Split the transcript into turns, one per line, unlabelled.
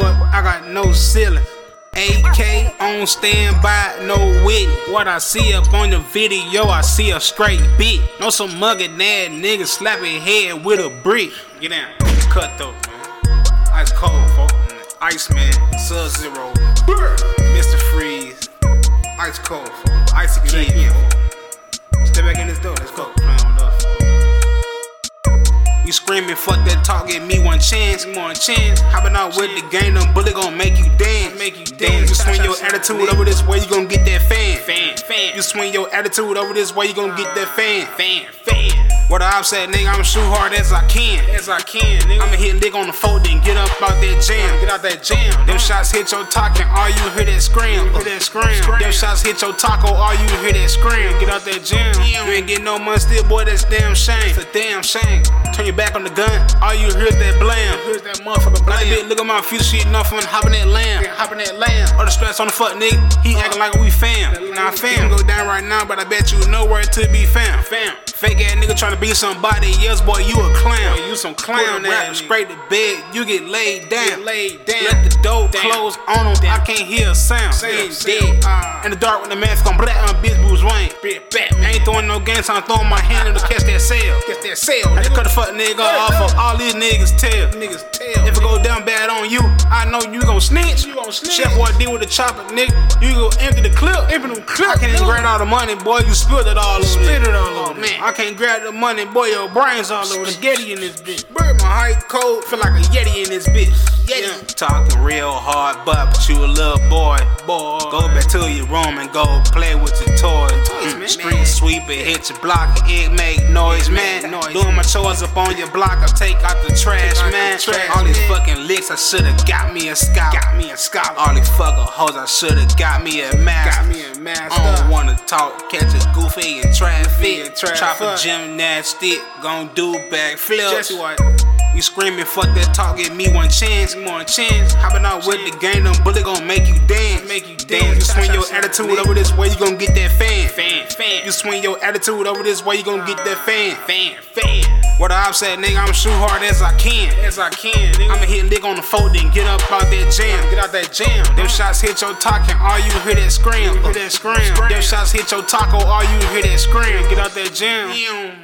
port, I got no ceiling. AK on standby, no witness. What I see up on the video, I see a straight beat. No some mugging ass nigga slapping head with a brick. Get down, cut though, man. Ice cold, folks. Iceman, Sub Zero, Mr. Freeze, Ice cold, folks. Icy Kid. Step back in this door, let's go. Us. We screaming, fuck that talk, give me one chance, me one chance. Hopping out with the game, them bullet gon' make you dance, make you dance. You swing your attitude over this way, you gon' get that fan, fan, fan. You swing your attitude over this way, you gon' get that fan, fan, fan. What I said, nigga, I'ma shoot hard as I can, as I can. Nigga. I'ma hit lick on the fold, then get up out that jam, get out that jam. Them shots hit your talking, all you hear that scream, hear that scream. Them shots hit your taco, all you hear that scream, get out that jam. You ain't get no money still, boy, that's damn shame. It's a damn shame. Turn your back on the gun, all you hear is that blam. Here's that motherfucker blam. Bitch, look at my future shit, nothing, hopping that lamb, hopping that lamb. All the stress on the fuck nigga, he uh-huh. acting like we fam. Nah, fam. Go down right now, but I bet you nowhere to be fam. Fam. Fake ass nigga trying to be somebody, yes boy, you a clown. you some clown ass. Straight to bed, you get laid down. laid down. Let the door close on him, I can't hear a sound. Ain't dead. Uh. In the dark when the mask on black on bitch. Batman. I ain't throwing no games, I'm throwing my hand in to catch that sale. Catch that sale. I just cut the fuck nigga off of all these niggas tell. Niggas tail. If it go down bad on you, I know you gon' snitch. You gon' snitch. Chef boy deal with the chopper, nigga. You go empty the clip. Empty the clip. I can't even grab all the money, boy. You spilled it all over. Spilled it all over. Man, I can't grab the money, boy. Your brains all over. The Getty in this bitch. Bird my height cold, feel like a Yeti in this bitch. Yeti. Yeah. Talking real hard, but, but you a little boy. Boy, go back to your room and go play with your toys. Toys. Street sweeper, hit your block, it make noise, man. Noise, Doing my chores up on your block, I take out the trash, man. All these fucking licks, I should've got me a scalp. Got me a scalp. All these fucking hoes, I should've got me a mask. Got me a mask. I don't wanna talk, catch a goofy in traffic. Chop a gymnastic, gon' do backflips. We screaming, fuck that talk, give me one chance, me one chance. Hopping out with the game, them bullet gon' make you dance, make you dance. You swing your attitude over this way, you gon' get that fan, fan, fan. You swing your attitude over this way, you gon' get that fan, fan, fan. What I said, nigga, I'ma shoot hard as I can, as I can. Nigga. I'ma hit lick on the fold, then get up out that jam, get out that jam. Them shots hit your talking, all you hear that scream, hear that scream. Them shots hit your taco, all you hear that scream, get out that jam.